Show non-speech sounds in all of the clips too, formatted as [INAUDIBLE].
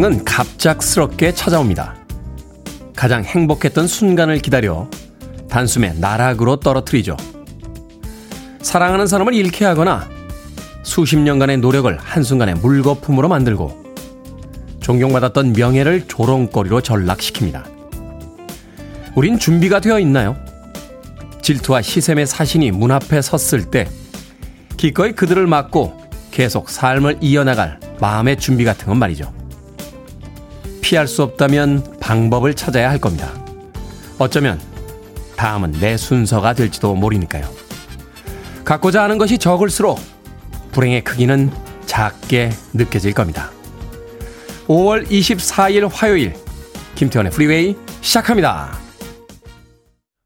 불행은 갑작스럽게 찾아옵니다. 가장 행복했던 순간을 기다려 단숨에 나락으로 떨어뜨리죠. 사랑하는 사람을 잃게 하거나 수십 년간의 노력을 한순간에 물거품으로 만들고 존경받았던 명예를 조롱거리로 전락시킵니다. 우린 준비가 되어 있나요? 질투와 시샘의 사신이 문 앞에 섰을 때 기꺼이 그들을 막고 계속 삶을 이어나갈 마음의 준비 같은 건 말이죠. 피할 수 없다면 방법을 찾아야 할 겁니다. 어쩌면 다음은 내 순서가 될지도 모르니까요. 갖고자 하는 것이 적을수록 불행의 크기는 작게 느껴질 겁니다. 5월 24일 화요일 김태훈의 프리웨이 시작합니다.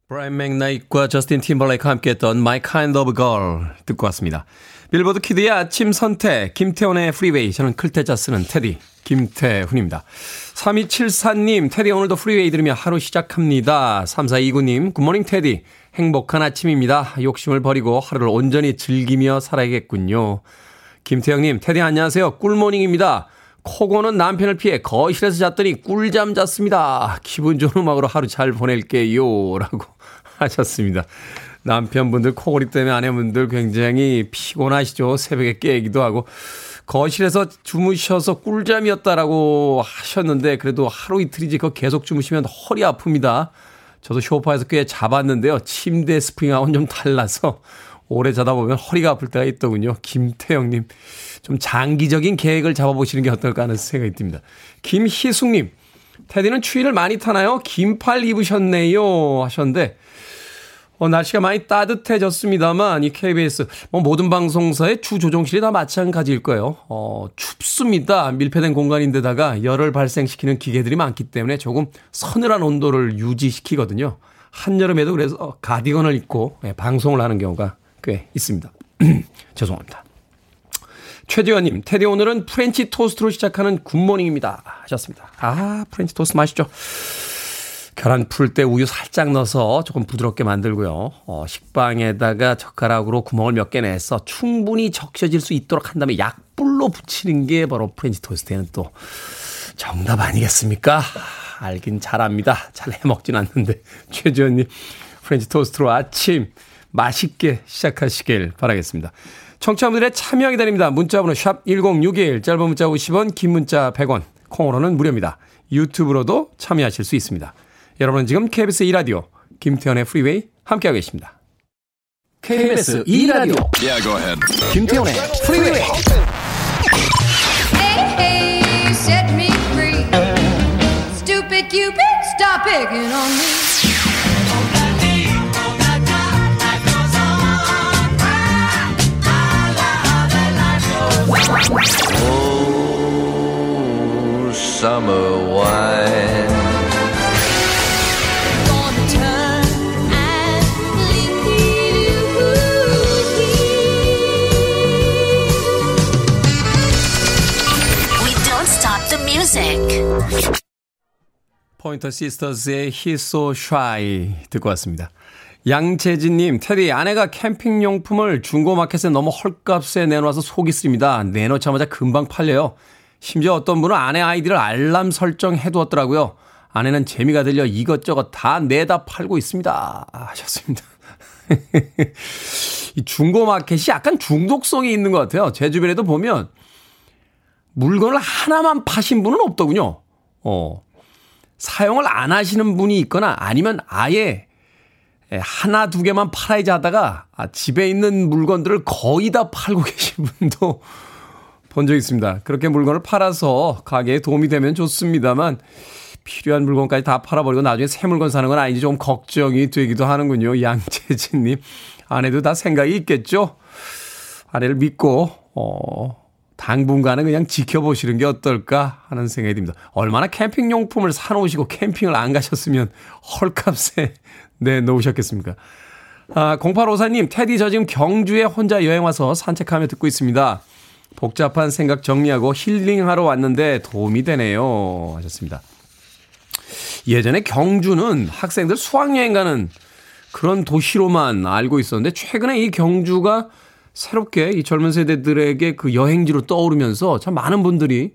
브라이언 맥나이트과 저스틴 팀벌레이크가 함께했던 My Kind of Girl 듣고 왔습니다. 빌보드 키드의 아침 선택 김태훈의 프리웨이 저는 클 태자 쓰는 테디 김태훈입니다. 3274님 테디 오늘도 프리웨이 들으며 하루 시작합니다. 3429님 good morning 테디 행복한 아침입니다. 욕심을 버리고 하루를 온전히 즐기며 살아야겠군요. 김태형님 테디 안녕하세요. 꿀모닝입니다. 코고는 남편을 피해 거실에서 잤더니 꿀잠 잤습니다. 기분 좋은 음악으로 하루 잘 보낼게요. 라고 [LAUGHS] 하셨습니다. 남편분들 코골이 때문에 아내분들 굉장히 피곤하시죠. 새벽에 깨기도 하고. 거실에서 주무셔서 꿀잠이었다라고 하셨는데 그래도 하루 이틀이지 그거 계속 주무시면 허리 아픕니다. 저도 쇼파에서 꽤 잡았는데요. 침대 스프링하고는 좀 달라서 오래 자다 보면 허리가 아플 때가 있더군요. 김태영님, 좀 장기적인 계획을 잡아보시는 게 어떨까 하는 생각이 듭니다. 김희숙님, 테디는 추위를 많이 타나요? 긴팔 입으셨네요. 하셨는데, 어, 날씨가 많이 따뜻해졌습니다만 이 KBS 뭐 모든 방송사의 주 조종실이 다 마찬가지일 거예요. 어, 춥습니다. 밀폐된 공간인데다가 열을 발생시키는 기계들이 많기 때문에 조금 서늘한 온도를 유지시키거든요. 한여름에도 그래서 가디건을 입고 예, 방송을 하는 경우가 꽤 있습니다. [CLEARS THROAT] 죄송합니다. 최지원님, 테디 오늘은 프렌치 토스트로 시작하는 good morning입니다. 하셨습니다. 아, 프렌치 토스트 맛있죠? 계란 풀 때 우유 살짝 넣어서 조금 부드럽게 만들고요. 어, 식빵에다가 젓가락으로 구멍을 몇 개 내서 충분히 적셔질 수 있도록 한 다음에 약불로 부치는 게 바로 프렌치 토스트에는 또 정답 아니겠습니까? 알긴 잘합니다. 잘 해먹진 않는데. [LAUGHS] 최지원님, 프렌치 토스트로 아침 맛있게 시작하시길 바라겠습니다. 청취자분들의 참여 기다립니다. 문자번호 샵 1061, 짧은 문자 50원, 긴 문자 100원, 콩으로는 무료입니다. 유튜브로도 참여하실 수 있습니다. 여러분은 지금 KBS 2라디오 김태훈의 Freeway 함께하고 계십니다. KBS 2라디오 yeah, 김태훈의 Freeway hey, hey, set me free. Stupid Cupid, stop picking on me. Oh, summer wine. 포인터 시스터즈의 He's So Shy 듣고 왔습니다. 양재진님, 테디, 아내가 캠핑용품을 중고마켓에 너무 헐값에 내놓아서 속이 쓰립니다. 내놓자마자 금방 팔려요. 심지어 어떤 분은 아내 아이디를 알람 설정해두었더라고요. 아내는 재미가 들려 이것저것 다 내다 팔고 있습니다. 하셨습니다. [LAUGHS] 이 중고마켓이 약간 중독성이 있는 것 같아요. 제 주변에도 보면 물건을 하나만 파신 분은 없더군요. 어. 사용을 안 하시는 분이 있거나 아니면 아예 하나 두 개만 팔아야지 하다가 아, 집에 있는 물건들을 거의 다 팔고 [LAUGHS] 계신 분도 본 적 있습니다. 그렇게 물건을 팔아서 가게에 도움이 되면 좋습니다만 필요한 물건까지 다 팔아버리고 나중에 새 물건 사는 건 아닌지 좀 걱정이 되기도 하는군요. 양재진님. 아내도 다 생각이 있겠죠? 아내를 믿고, 어, 당분간은 그냥 지켜보시는 게 어떨까 하는 생각이 듭니다. 얼마나 캠핑 용품을 사놓으시고 캠핑을 안 가셨으면 헐값에 [LAUGHS] 내놓으셨겠습니까? 아, 0854님, 테디 저 지금 경주에 혼자 여행 와서 산책하며 듣고 있습니다. 복잡한 생각 정리하고 힐링하러 왔는데 도움이 되네요. 하셨습니다. 예전에 경주는 학생들 수학여행 가는 그런 도시로만 알고 있었는데 최근에 이 경주가 새롭게 이 젊은 세대들에게 그 여행지로 떠오르면서 참 많은 분들이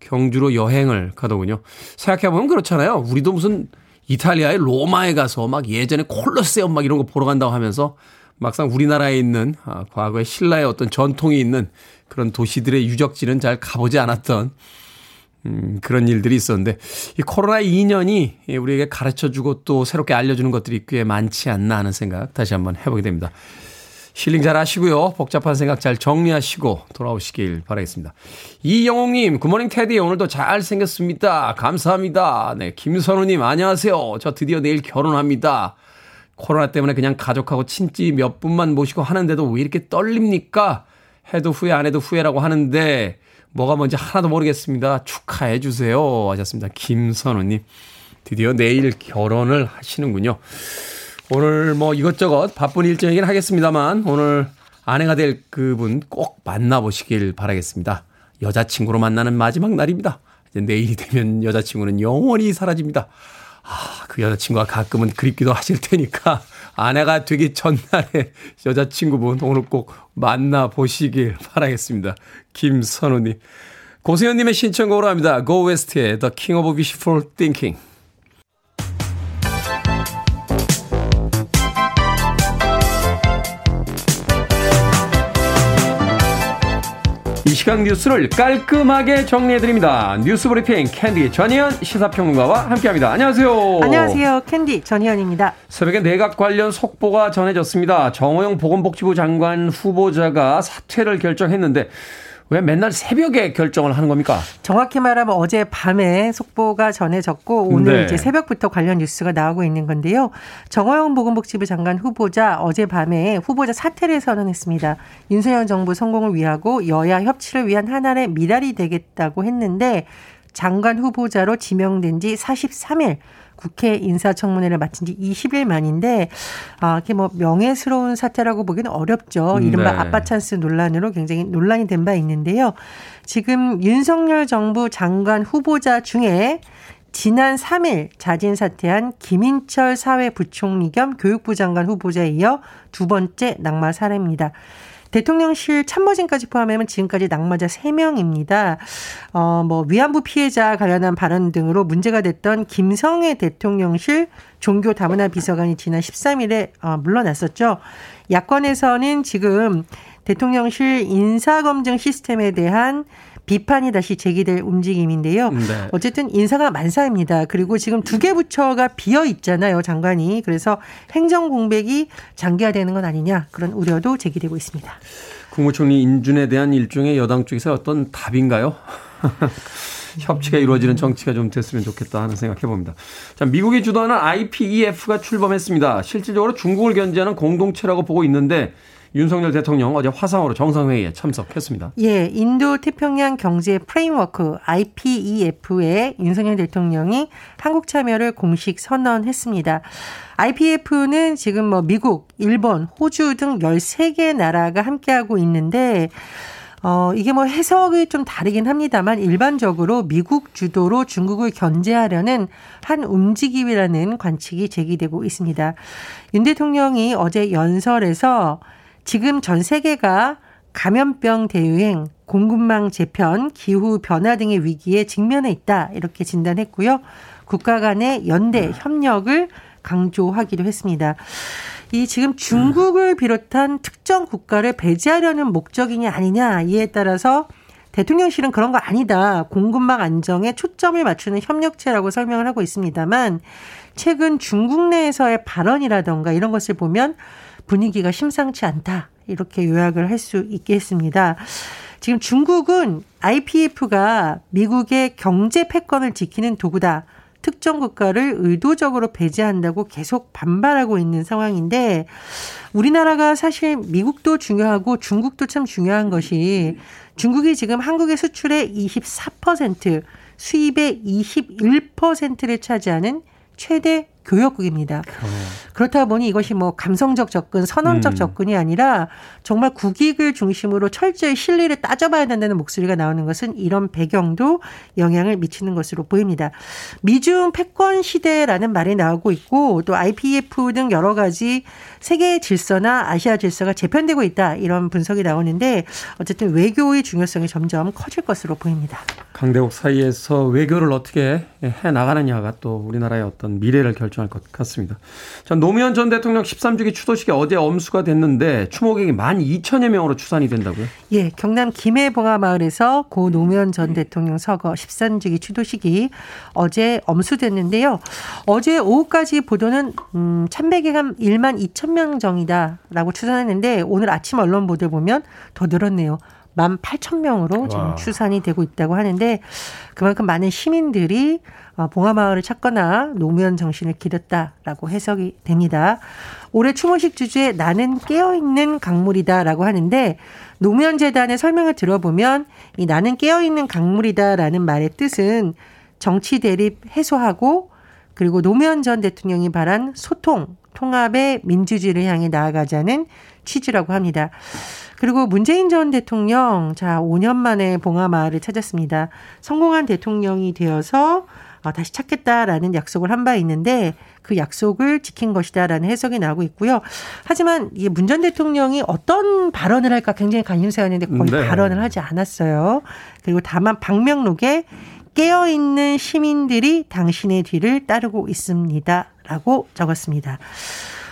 경주로 여행을 가더군요. 생각해보면 그렇잖아요. 우리도 무슨 이탈리아의 로마에 가서 막 예전에 콜로세움 막 이런 거 보러 간다고 하면서 막상 우리나라에 있는 아, 과거의 신라의 어떤 전통이 있는 그런 도시들의 유적지는 잘 가보지 않았던 음, 그런 일들이 있었는데 이 코로나 2년이 우리에게 가르쳐주고 또 새롭게 알려주는 것들이 꽤 많지 않나 하는 생각 다시 한번 해보게 됩니다. 힐링 잘 하시고요. 복잡한 생각 잘 정리하시고 돌아오시길 바라겠습니다. 이영웅님, 굿모닝 테디 오늘도 잘 생겼습니다. 감사합니다. 네, 김선우님 안녕하세요. 저 드디어 내일 결혼합니다. 코로나 때문에 그냥 가족하고 친지 몇 분만 모시고 하는데도 왜 이렇게 떨립니까? 해도 후회 안 해도 후회라고 하는데 뭐가 뭔지 하나도 모르겠습니다. 축하해 주세요. 하셨습니다. 김선우님. 드디어 내일 결혼을 하시는군요. 오늘 뭐 이것저것 바쁜 일정이긴 하겠습니다만 오늘 아내가 될 그분 꼭 만나보시길 바라겠습니다. 여자친구로 만나는 마지막 날입니다. 이제 내일이 되면 여자친구는 영원히 사라집니다. 아, 그 여자친구가 가끔은 그립기도 하실 테니까 아내가 되기 전날에 [LAUGHS] 여자친구분 오늘 꼭 만나보시길 바라겠습니다. 김선우님. 고세현님의 신청곡으로 합니다. Go West의 The King of Wishful Thinking. 이 시간 뉴스를 깔끔하게 정리해드립니다. 뉴스 브리핑 캔디 전희연 시사평론가와 함께합니다. 안녕하세요. 안녕하세요. 캔디 전희연입니다. 새벽에 내각 관련 속보가 전해졌습니다. 정호영 보건복지부 장관 후보자가 사퇴를 결정했는데 왜 맨날 새벽에 결정을 하는 겁니까? 정확히 말하면 어제 밤에 속보가 전해졌고 오늘 네. 이제 새벽부터 관련 뉴스가 나오고 있는 건데요. 정호영 보건복지부 장관 후보자 어제 밤에 후보자 사퇴를 선언했습니다. 윤석열 정부 성공을 위하고 여야 협치를 위한 하나의 밀알이 되겠다고 했는데 장관 후보자로 지명된 지 43일 국회 인사청문회를 마친 지 20일 만인데 아, 이게 뭐 명예스러운 사태라고 보기는 어렵죠. 이른바 네. 아빠 찬스 논란으로 굉장히 논란이 된 바 있는데요. 지금 윤석열 정부 장관 후보자 중에 지난 3일 자진 사퇴한 김인철 사회부총리 겸 교육부 장관 후보자에 이어 두 번째 낙마 사례입니다. 대통령실 참모진까지 포함하면 지금까지 낙마자 3명입니다. 어, 뭐, 위안부 피해자 관련한 발언 등으로 문제가 됐던 김성애 대통령실 종교 다문화 비서관이 지난 13일에 어, 물러났었죠. 야권에서는 지금 대통령실 인사검증 시스템에 대한 비판이 다시 제기될 움직임인데요. 네. 어쨌든 인사가 만사입니다. 그리고 지금 두 개 부처가 비어 있잖아요, 장관이. 그래서 행정 공백이 장기화되는 건 아니냐 그런 우려도 제기되고 있습니다. 국무총리 인준에 대한 일종의 여당 쪽에서 어떤 답인가요? [LAUGHS] 협치가 이루어지는 정치가 좀 됐으면 좋겠다 하는 생각해 봅니다. 자, 미국이 주도하는 IPEF가 출범했습니다. 실질적으로 중국을 견제하는 공동체라고 보고 있는데 윤석열 대통령 어제 화상으로 정상회의에 참석했습니다. 예, 인도 태평양 경제 프레임워크 IPEF에 윤석열 대통령이 한국 참여를 공식 선언했습니다. IPF는 지금 뭐 미국, 일본, 호주 등 13개 나라가 함께하고 있는데 어, 이게 뭐 해석이 좀 다르긴 합니다만 일반적으로 미국 주도로 중국을 견제하려는 한 움직임이라는 관측이 제기되고 있습니다. 윤 대통령이 어제 연설에서 지금 전 세계가 감염병 대유행, 공급망 재편, 기후 변화 등의 위기에 직면해 있다. 이렇게 진단했고요. 국가 간의 연대, 협력을 강조하기도 했습니다. 이 지금 중국을 비롯한 특정 국가를 배제하려는 목적이냐 아니냐 이에 따라서 대통령실은 그런 거 아니다. 공급망 안정에 초점을 맞추는 협력체라고 설명을 하고 있습니다만 최근 중국 내에서의 발언이라던가 이런 것을 보면 분위기가 심상치 않다. 이렇게 요약을 할 수 있겠습니다. 지금 중국은 IPF가 미국의 경제 패권을 지키는 도구다. 특정 국가를 의도적으로 배제한다고 계속 반발하고 있는 상황인데 우리나라가 사실 미국도 중요하고 중국도 참 중요한 것이 중국이 지금 한국의 수출의 24% 수입의 21%를 차지하는 최대 교역국입니다. 어. 그렇다 보니 이것이 뭐 감성적 접근, 선언적 음. 접근이 아니라 정말 국익을 중심으로 철저히 실리를 따져봐야 된다는 목소리가 나오는 것은 이런 배경도 영향을 미치는 것으로 보입니다. 미중 패권 시대라는 말이 나오고 있고 또 IPF 등 여러 가지 세계 질서나 아시아 질서가 재편되고 있다 이런 분석이 나오는데 어쨌든 외교의 중요성이 점점 커질 것으로 보입니다. 강대국 사이에서 외교를 어떻게 해 나가느냐가 또 우리나라의 어떤 미래를 결 정할 것 같습니다. 자, 노무현 전 대통령 13주기 추도식이 어제 엄수가 됐는데 추모객이 12,000여 명으로 추산이 된다고요? 예, 경남 김해봉화 마을에서 고 노무현 전 대통령 서거 13주기 추도식이 어제 엄수됐는데요. 어제 오후까지 보도는 음, 참배객 한 1만 2천 명 정이다라고 추산했는데 오늘 아침 언론 보도 보면 더 늘었네요. 1만 8천 명으로 지금 와. 추산이 되고 있다고 하는데 그만큼 많은 시민들이 어, 봉화마을을 찾거나 노무현 정신을 기렸다라고 해석이 됩니다. 올해 추모식 주제에 나는 깨어있는 강물이다라고 하는데 노무현 재단의 설명을 들어보면 이 나는 깨어있는 강물이다라는 말의 뜻은 정치 대립 해소하고 그리고 노무현 전 대통령이 바란 소통, 통합의 민주주의를 향해 나아가자는 취지라고 합니다. 그리고 문재인 전 대통령, 자, 5년 만에 봉하마을을 찾았습니다. 성공한 대통령이 되어서 어, 다시 찾겠다라는 약속을 한 바 있는데 그 약속을 지킨 것이다라는 해석이 나오고 있고요. 하지만 이게 문 전 대통령이 어떤 발언을 할까 굉장히 관심사였는데 거의 네. 발언을 하지 않았어요. 그리고 다만 방명록에 깨어있는 시민들이 당신의 뒤를 따르고 있습니다. 라고 적었습니다.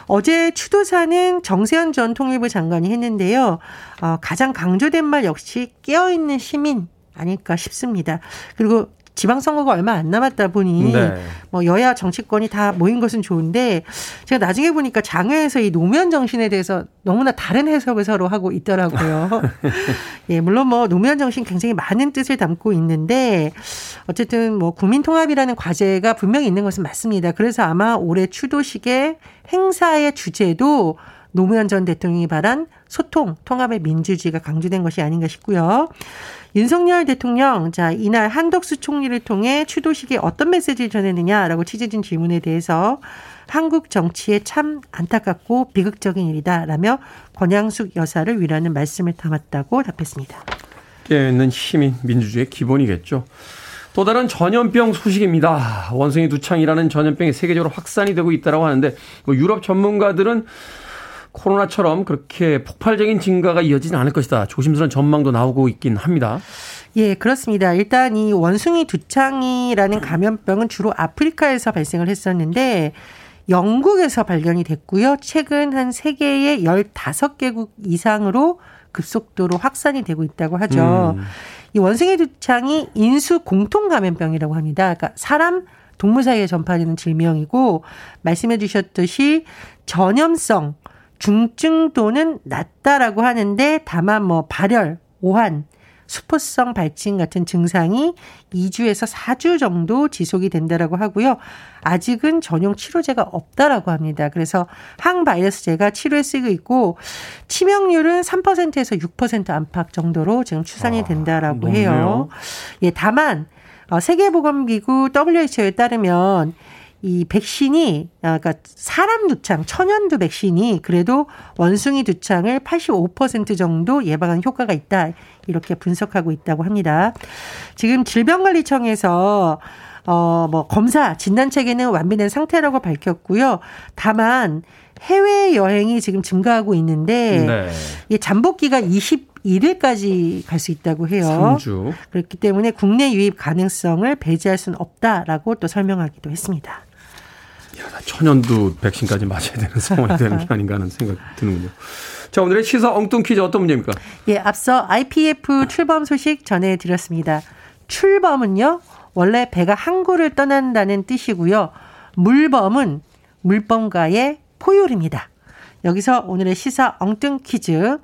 어제 추도사는 정세현 전 통일부 장관이 했는데요. 어, 가장 강조된 말 역시 깨어있는 시민 아닐까 싶습니다. 그리고 지방선거가 얼마 안 남았다 보니 네. 뭐 여야 정치권이 다 모인 것은 좋은데 제가 나중에 보니까 장외에서 이 노무현 정신에 대해서 너무나 다른 해석을 서로 하고 있더라고요. [LAUGHS] 예, 물론 뭐 노무현 정신 굉장히 많은 뜻을 담고 있는데 어쨌든 뭐 국민 통합이라는 과제가 분명히 있는 것은 맞습니다. 그래서 아마 올해 추도식의 행사의 주제도 노무현 전 대통령이 바란 소통, 통합의 민주주의가 강조된 것이 아닌가 싶고요. 윤석열 대통령, 자, 이날 한덕수 총리를 통해 추도식에 어떤 메시지를 전했느냐라고 취재진 질문에 대해서 한국 정치에 참 안타깝고 비극적인 일이다라며 권양숙 여사를 위로하는 말씀을 담았다고 답했습니다. 깨어있는 힘이 민주주의의 기본이겠죠. 또 다른 전염병 소식입니다. 원숭이 두창이라는 전염병이 세계적으로 확산이 되고 있다고 하는데 뭐 유럽 전문가들은 코로나처럼 그렇게 폭발적인 증가가 이어지진 않을 것이다. 조심스러운 전망도 나오고 있긴 합니다. 예, 그렇습니다. 일단 이 원숭이 두창이라는 감염병은 주로 아프리카에서 발생을 했었는데 영국에서 발견이 됐고요. 최근 한 세계의 15개국 이상으로 급속도로 확산이 되고 있다고 하죠. 음. 이 원숭이 두창이 인수 공통 감염병이라고 합니다. 그러니까 사람 동물 사이에 전파되는 질병이고 말씀해 주셨듯이 전염성 중증도는 낮다라고 하는데 다만 뭐 발열, 오한, 수포성 발진 같은 증상이 2주에서 4주 정도 지속이 된다라고 하고요. 아직은 전용 치료제가 없다라고 합니다. 그래서 항바이러스제가 치료에 쓰이고 있고 치명률은 3%에서 6% 안팎 정도로 지금 추산이 아, 된다라고 아, 해요. 예, 다만 어, 세계보건기구 WHO에 따르면 이 백신이 아, 그러니까 사람 두창 천연두 백신이 그래도 원숭이 두창을 85% 정도 예방하는 효과가 있다 이렇게 분석하고 있다고 합니다. 지금 질병관리청에서 어 뭐 검사 진단 체계는 완비된 상태라고 밝혔고요. 다만 해외 여행이 지금 증가하고 있는데 네. 이 잠복기가 21일까지 갈 수 있다고 해요. 3주. 그렇기 때문에 국내 유입 가능성을 배제할 수는 없다라고 또 설명하기도 했습니다. 천연두 백신까지 맞아야 되는 [LAUGHS] 상황이 되는 게 아닌가 하는 생각이 드는군요. 자, 오늘의 시사 엉뚱 퀴즈 어떤 문제입니까? 예, 앞서 IPF 출범 소식 전해드렸습니다. 출범은요, 원래 배가 항구를 떠난다는 뜻이고요. 물범은 물범과의 포유입니다 여기서 오늘의 시사 엉뚱 퀴즈.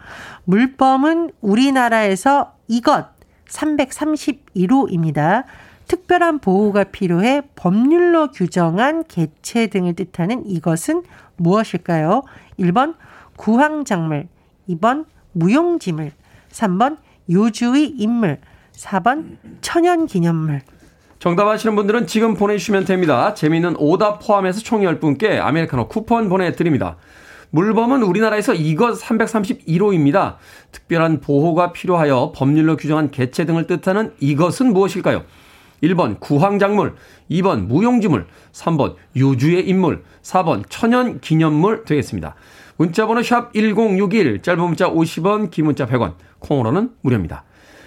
물범은 우리나라에서 이것 331호입니다. 특별한 보호가 필요해 법률로 규정한 개체 등을 뜻하는 이것은 무엇일까요? 1번 구황작물, 2번 무용지물, 3번 요주의 인물, 4번 천연기념물. 정답 아시는 분들은 지금 보내주시면 됩니다. 재미있는 오답 포함해서 총 10분께 아메리카노 쿠폰 보내드립니다. 물범은 우리나라에서 이것 331호입니다. 특별한 보호가 필요하여 법률로 규정한 개체 등을 뜻하는 이것은 무엇일까요? 1번 구황작물, 2번 무용지물, 3번 유주의 인물, 4번 천연 기념물 되겠습니다. 문자번호 샵 1061, 짧은 문자 50원, 긴 문자 100원, 콩으로는 무료입니다.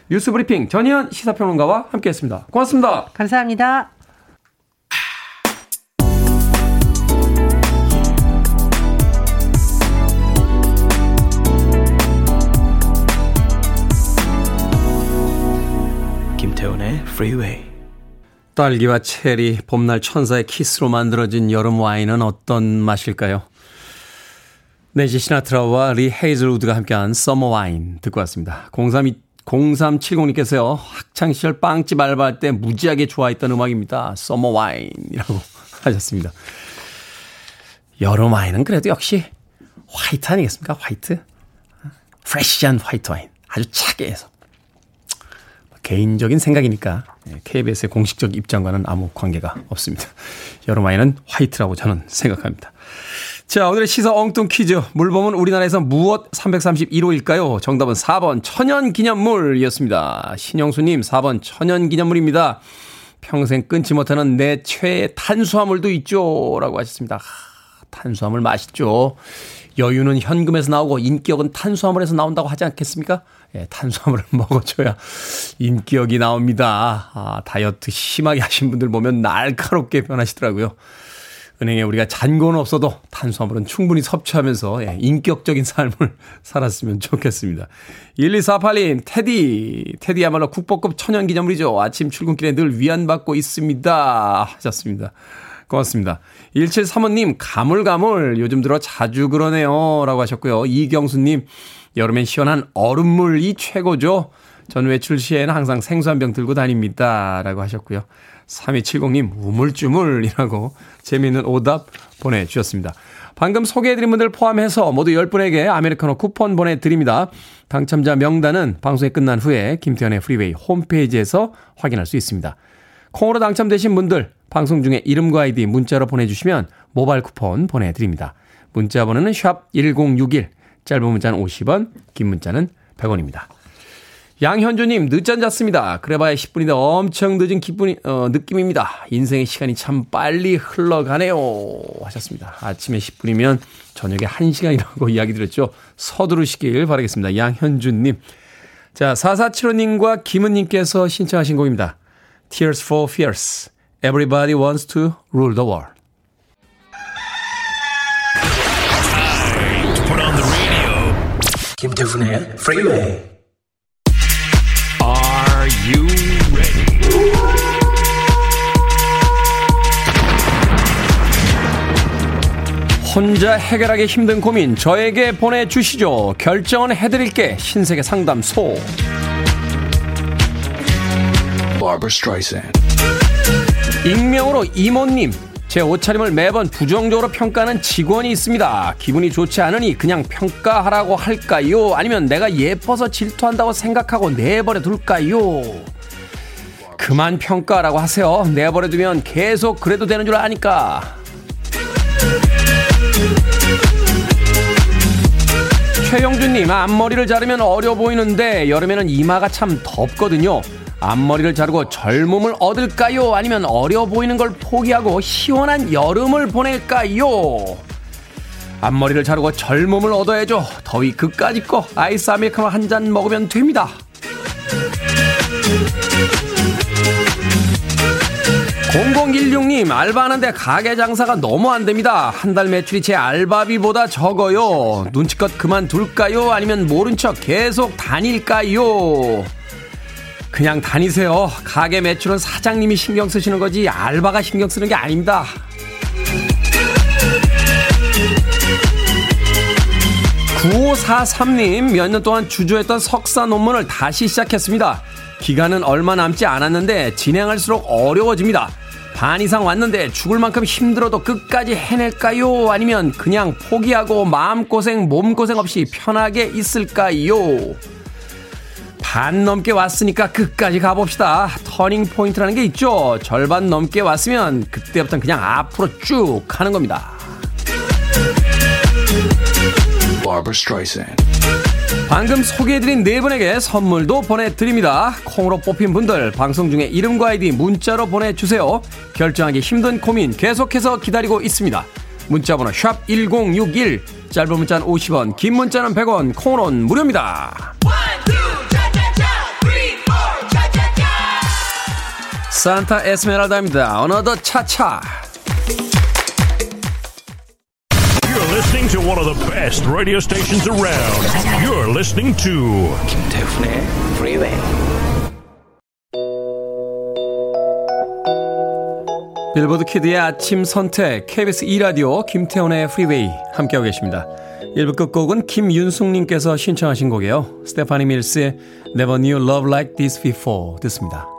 뉴스 브리핑 전희연 시사평론가와 함께했습니다. 고맙습니다. 감사합니다. 김태훈의 Freeway. 딸기와 체리, 봄날 천사의 키스로 만들어진 여름 와인은 어떤 맛일까요? 낸시 시나트라와 리 헤이즐우드가 함께한 Summer Wine 듣고 왔습니다. 032 0370님께서요, 학창시절 빵집 알바할 때 무지하게 좋아했던 음악입니다. Summer Wine이라고 [LAUGHS] 하셨습니다. 여름 와인은 그래도 역시 화이트 아니겠습니까? 화이트? 프레시한 화이트 와인. 아주 차게 해서. 개인적인 생각이니까 KBS의 예, 공식적 입장과는 아무 관계가 없습니다. 와인은 화이트라고 저는 생각합니다. 자, 오늘의 시사 엉뚱 퀴즈. 물범은 우리나라에서 무엇 331호일까요? 정답은 4번 천연기념물이었습니다. 신영수님 4번 천연기념물입니다. 평생 끊지 못하는 내 최애 탄수화물도 있죠. 라고 하셨습니다. 하, 탄수화물 맛있죠. 여유는 현금에서 나오고 인격은 탄수화물에서 나온다고 하지 않겠습니까? 예, 탄수화물을 [LAUGHS] 먹어줘야 인격이 나옵니다. 아, 다이어트 심하게 하신 분들 보면 날카롭게 변하시더라고요. 은행에 우리가 잔고는 없어도 탄수화물은 충분히 섭취하면서 예, 인격적인 삶을 [LAUGHS] 살았으면 좋겠습니다. 12482님, 테디. 테디야말로 국보급 천연기념물이죠. 아침 출근길에 늘 위안받고 있습니다. 하셨습니다. 고맙습니다. 1735님, 가물가물. 요즘 들어 자주 그러네요. 라고 하셨고요. 이경수님, 여름엔 시원한 얼음물이 최고죠. 전 외출 시에는 항상 생수 한 병 들고 다닙니다. 라고 하셨고요. 3270님, 우물쭈물이라고 재미있는 오답 보내주셨습니다. 방금 소개해드린 분들 포함해서 모두 10분에게 아메리카노 쿠폰 보내드립니다. 당첨자 명단은 방송이 끝난 후에 김태훈의 Freeway 홈페이지에서 확인할 수 있습니다. 콩으로 당첨되신 분들 방송 중에 이름과 아이디 문자로 보내주시면 모바일 쿠폰 보내드립니다. 문자 번호는 샵 1061, 짧은 문자는 50원, 긴 문자는 100원입니다. 양현주님, 늦잠 잤습니다. 그래봐야 10분인데 엄청 늦은 기분이, 어, 느낌입니다. 인생의 시간이 참 빨리 흘러가네요. 하셨습니다. 아침에 10분이면 저녁에 1시간이라고 [LAUGHS] 이야기 드렸죠. 서두르시길 바라겠습니다. 양현주님. 자, 4475님과 김은님께서 신청하신 곡입니다. Tears for Fears. Everybody wants to rule the world. 김태훈의 프리웨이 you ready? 혼자 해결하기 힘든 고민 저에게 보내주시죠. 결정은 해드릴게 신세계 상담소. 익명으로 이모님 제 옷차림을 매번 부정적으로 평가하는 직원이 있습니다. 기분이 좋지 않으니 그냥 평가하라고 할까요? 아니면 내가 예뻐서 질투한다고 생각하고 내버려 둘까요? 그만 평가라고 하세요. 내버려 두면 계속 그래도 되는 줄 아니까. 최영준님, 앞머리를 자르면 어려 보이는데 여름에는 이마가 참 덥거든요. 앞머리를 자르고 젊음을 얻을까요? 아니면 어려 보이는 걸 포기하고 시원한 여름을 보낼까요? 앞머리를 자르고 젊음을 얻어야죠. 더위 그까짓 거 아이스 아메리카노 한 잔 먹으면 됩니다. 0016님, 알바하는데 가게 장사가 너무 안 됩니다. 한 달 매출이 제 알바비보다 적어요. 눈치껏 그만둘까요? 아니면 모른 척 계속 다닐까요? 그냥 다니세요. 가게 매출은 사장님이 신경 쓰시는 거지 알바가 신경 쓰는 게 아닙니다. 구오사삼님 몇 년 동안 주저했던 석사 논문을 다시 시작했습니다. 기간은 얼마 남지 않았는데 진행할수록 어려워집니다. 반 이상 왔는데 죽을 만큼 힘들어도 끝까지 해낼까요? 아니면 그냥 포기하고 마음고생, 몸고생 없이 편하게 있을까요? 반 넘게 왔으니까 끝까지 가봅시다. 터닝 포인트라는 게 있죠. 절반 넘게 왔으면 그때부터는 그냥 앞으로 쭉 가는 겁니다. 방금 소개해드린 네 분에게 선물도 보내드립니다. 콩으로 뽑힌 분들 방송 중에 이름과 아이디 문자로 보내주세요. 결정하기 힘든 고민 계속해서 기다리고 있습니다. 문자번호 1061, 짧은 문자는 50원, 긴 문자는 100원, 콩으로는 무료입니다. 산타 에스메랄다입니다. 어너더 차차. You're listening to one of the best radio stations around. You're listening to 김태훈의 Freeway. 빌보드 키드의 아침 선택 KBS 2라디오 김태훈의 Freeway 함께하고 계십니다. 1부 끝곡은 김윤숙님께서 신청하신 곡이에요. 스테파니 밀스의 Never Knew Love Like This Before 듣습니다.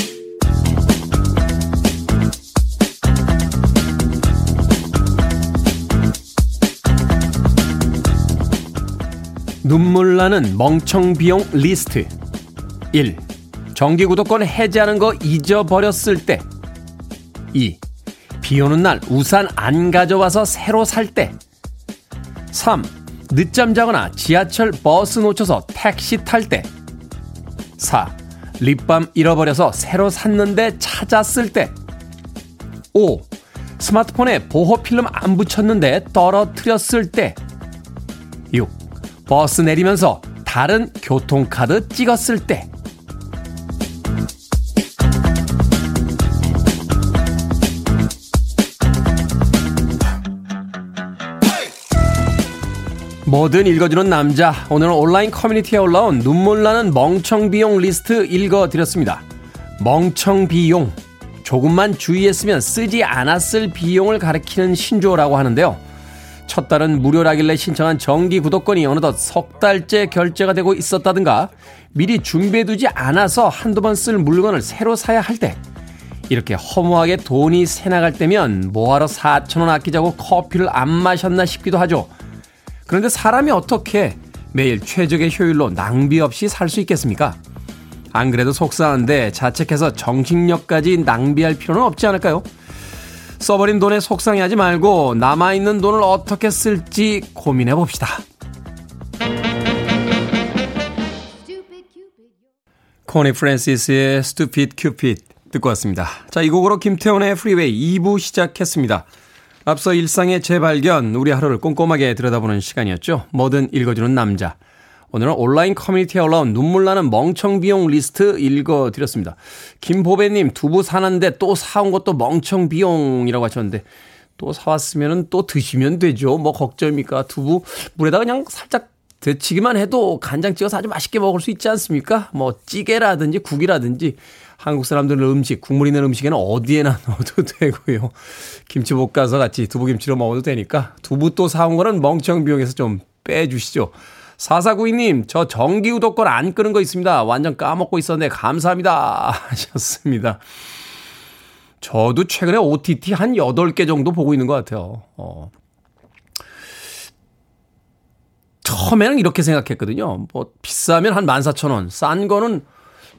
눈물 나는 멍청 비용 리스트 1. 정기 구독권 해지하는 거 잊어버렸을 때 2. 비 오는 날 우산 안 가져와서 새로 살 때 3. 늦잠 자거나 지하철 버스 놓쳐서 택시 탈 때 4. 립밤 잃어버려서 새로 샀는데 찾았을 때 5. 스마트폰에 보호 필름 안 붙였는데 떨어뜨렸을 때 6. 버스 내리면서 다른 교통카드 찍었을 때 뭐든 읽어주는 남자. 오늘은 온라인 커뮤니티에 올라온 눈물 나는 멍청 비용 리스트 읽어드렸습니다. 멍청 비용. 조금만 주의했으면 쓰지 않았을 비용을 가리키는 신조어라고 하는데요. 첫 달은 무료라길래 신청한 정기 구독권이 어느덧 석 달째 결제가 되고 있었다든가 미리 준비해두지 않아서 한두 번 쓸 물건을 새로 사야 할 때 이렇게 허무하게 돈이 새 나갈 때면 뭐하러 4천원 아끼자고 커피를 안 마셨나 싶기도 하죠. 그런데 사람이 어떻게 매일 최적의 효율로 낭비 없이 살 수 있겠습니까? 안 그래도 속상한데 자책해서 정신력까지 낭비할 필요는 없지 않을까요? 써버린 돈에 속상해하지 말고 남아있는 돈을 어떻게 쓸지 고민해 봅시다. 코니 프랜시스의 Stupid Cupid 듣고 왔습니다. 자, 이 곡으로 김태훈의 Freeway 2부 시작했습니다. 앞서 일상의 재발견, 우리 하루를 꼼꼼하게 들여다보는 시간이었죠. 뭐든 읽어주는 남자. 오늘은 온라인 커뮤니티에 올라온 눈물 나는 멍청 비용 리스트 읽어드렸습니다. 김보배님, 두부 사는데 또 사온 것도 멍청 비용이라고 하셨는데, 또 사왔으면 또 드시면 되죠. 뭐 걱정입니까? 두부 물에다 그냥 살짝 데치기만 해도 간장 찍어서 아주 맛있게 먹을 수 있지 않습니까? 뭐 찌개라든지 국이라든지 한국 사람들은 음식, 국물 있는 음식에는 어디에나 [LAUGHS] 넣어도 되고요. 김치 볶아서 같이 두부김치로 먹어도 되니까 두부 또 사온 거는 멍청 비용에서 좀 빼주시죠. 4492님, 저 구독권 안 끄는 거 있습니다. 완전 까먹고 있었는데 감사합니다. [LAUGHS] 하셨습니다. 저도 최근에 OTT 한 8개 정도 보고 있는 것 같아요. 어. 처음에는 이렇게 생각했거든요. 뭐, 비싸면 한 14,000원, 싼 거는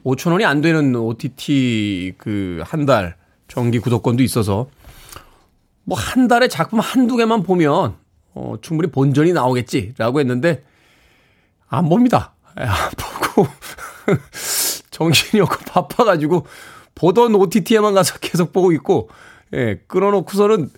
5,000원이 안 되는 OTT 그 한 달 정기 구독권도 있어서 뭐 한 달에 작품 한두 개만 보면 어, 충분히 본전이 나오겠지라고 했는데 안 봅니다. 안 보고 [LAUGHS] 정신이 없고 바빠가지고 보던 OTT에만 가서 계속 보고 있고 예, 끊어놓고서는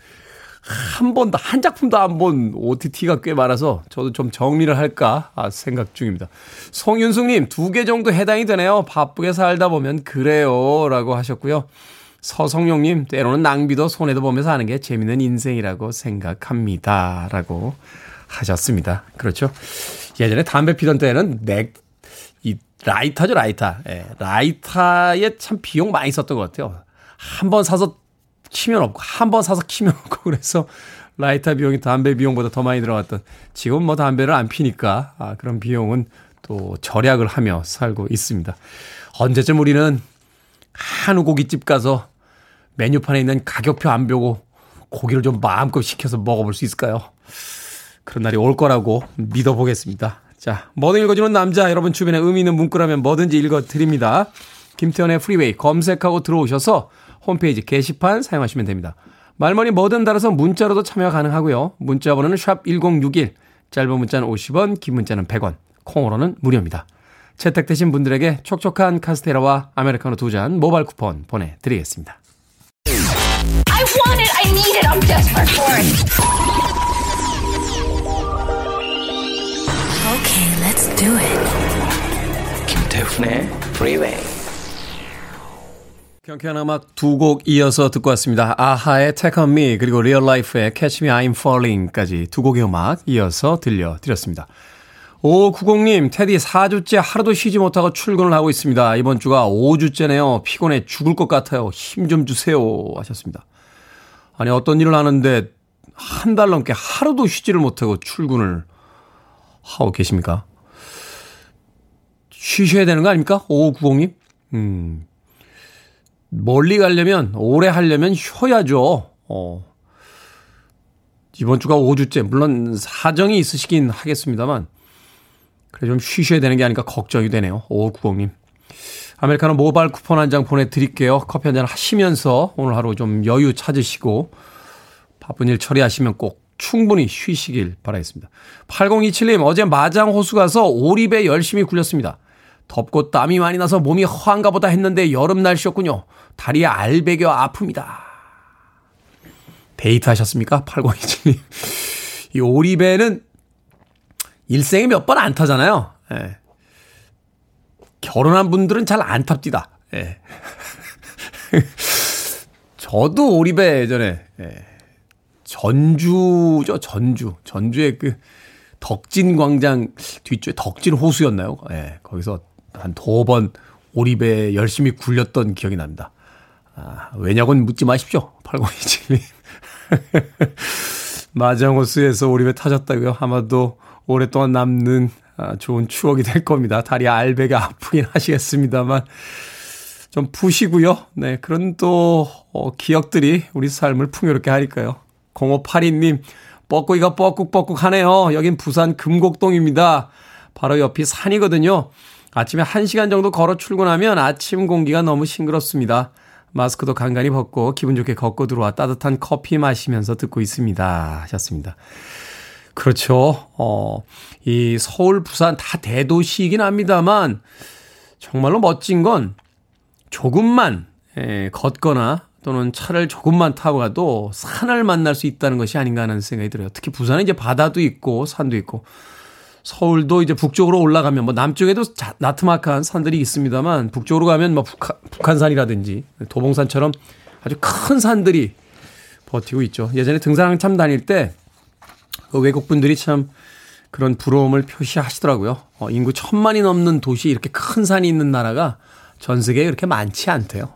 한 번도, 한 작품도 안 본 OTT가 꽤 많아서 저도 좀 정리를 할까 아, 생각 중입니다. 송윤숙님, 두 개 정도 해당이 되네요. 바쁘게 살다 보면 그래요. 라고 하셨고요. 서성용님, 때로는 낭비도 손해도 보면서 하는 게 재밌는 인생이라고 생각합니다. 라고 하셨습니다. 그렇죠. 예전에 담배 피던 때는 내, 이 라이터죠, 라이터. 예, 라이터에 참 비용 많이 썼던 것 같아요. 한 번 사서 키면 없고, 한 번 사서 키면 없고, 그래서 라이터 비용이 담배 비용보다 더 많이 들어갔던, 지금 뭐 담배를 안 피니까, 아, 그런 비용은 또 절약을 하며 살고 있습니다. 언제쯤 우리는 한우 고깃집 가서 메뉴판에 있는 가격표 안 보고 고기를 좀 마음껏 시켜서 먹어볼 수 있을까요? 그런 날이 올 거라고 믿어보겠습니다. 자, 뭐든 읽어주는 남자, 여러분 주변에 의미 있는 문구라면 뭐든지 읽어드립니다. 김태훈의 Freeway 검색하고 들어오셔서 홈페이지 게시판 사용하시면 됩니다. 말머리 뭐든 달아서 문자로도 참여 가능하고요. 문자 번호는 샵 1061, 짧은 문자는 50원, 긴 문자는 100원, 콩으로는 무료입니다. 채택되신 분들에게 촉촉한 카스테라와 아메리카노 두 잔 모바일 쿠폰 보내드리겠습니다. Okay, let's do it. 김태훈의 Freeway. 경쾌한 음악 두 곡 이어서 듣고 왔습니다. 아하의 Take On Me 그리고 Real Life의 Catch Me I'm Falling까지 두 곡의 음악 이어서 들려드렸습니다. 5590님, 테디 4주째 하루도 쉬지 못하고 출근을 하고 있습니다. 이번 주가 5주째네요. 피곤해 죽을 것 같아요. 힘 좀 주세요. 하셨습니다. 아니, 어떤 일을 하는데 한 달 넘게 하루도 쉬지를 못하고 출근을 하고 계십니까? 쉬셔야 되는 거 아닙니까? 5590님? 음. 멀리 가려면, 오래 하려면 쉬어야죠. 어. 이번 주가 5주째, 물론 사정이 있으시긴 하겠습니다만, 그래 좀 쉬셔야 되는 게 아닌가 걱정이 되네요. 5590님. 아메리카노 모바일 쿠폰 한 장 보내드릴게요. 커피 한 잔 하시면서 오늘 하루 좀 여유 찾으시고 바쁜 일 처리하시면 꼭 충분히 쉬시길 바라겠습니다. 8027님, 어제 마장 호수 가서 오리배 열심히 굴렸습니다. 덥고 땀이 많이 나서 몸이 허한가 보다 했는데 여름 날씨였군요. 다리에 알배겨 아픕니다. 데이트 하셨습니까? 8027님. 이 오리배는 일생에 몇 번 안 타잖아요. 예. 결혼한 분들은 잘 안 탑디다. 예. [LAUGHS] 저도 오리배 예전에 예. 전주죠 전주 전주의 그 덕진 광장 뒤쪽에 덕진 호수였나요? 예. 거기서 한 두 번 오리배 열심히 굴렸던 기억이 납니다. 아, 왜냐고는 묻지 마십시오. 8027님. [LAUGHS] 마장호수에서 오리배 타셨다고요? 아마도 오랫동안 남는 아, 좋은 추억이 될 겁니다. 다리 알배가 아프긴 하시겠습니다만 좀 푸시고요. 네, 그런 또 어, 기억들이 우리 삶을 풍요롭게 하니까요. 0582님, 뻐꾸기가 뻐꾹뻐꾹 하네요. 여긴 부산 금곡동입니다. 바로 옆이 산이거든요. 아침에 1시간 정도 걸어 출근하면 아침 공기가 너무 싱그럽습니다. 마스크도 간간히 벗고 기분 좋게 걷고 들어와 따뜻한 커피 마시면서 듣고 있습니다. 하셨습니다. 그렇죠. 어, 이 서울, 부산 다 대도시이긴 합니다만 정말로 멋진 건 조금만 예, 걷거나 또는 차를 조금만 타고 가도 산을 만날 수 있다는 것이 아닌가 하는 생각이 들어요. 특히 부산은 이제 바다도 있고 산도 있고 서울도 이제 북쪽으로 올라가면 뭐 남쪽에도 자, 나트막한 산들이 있습니다만 북쪽으로 가면 뭐 북한, 북한산이라든지 도봉산처럼 아주 큰 산들이 버티고 있죠. 예전에 등산 한참 다닐 때 그 외국분들이 참 그런 부러움을 표시하시더라고요. 어, 인구 천만이 넘는 도시 이렇게 큰 산이 있는 나라가 전 세계에 그렇게 많지 않대요.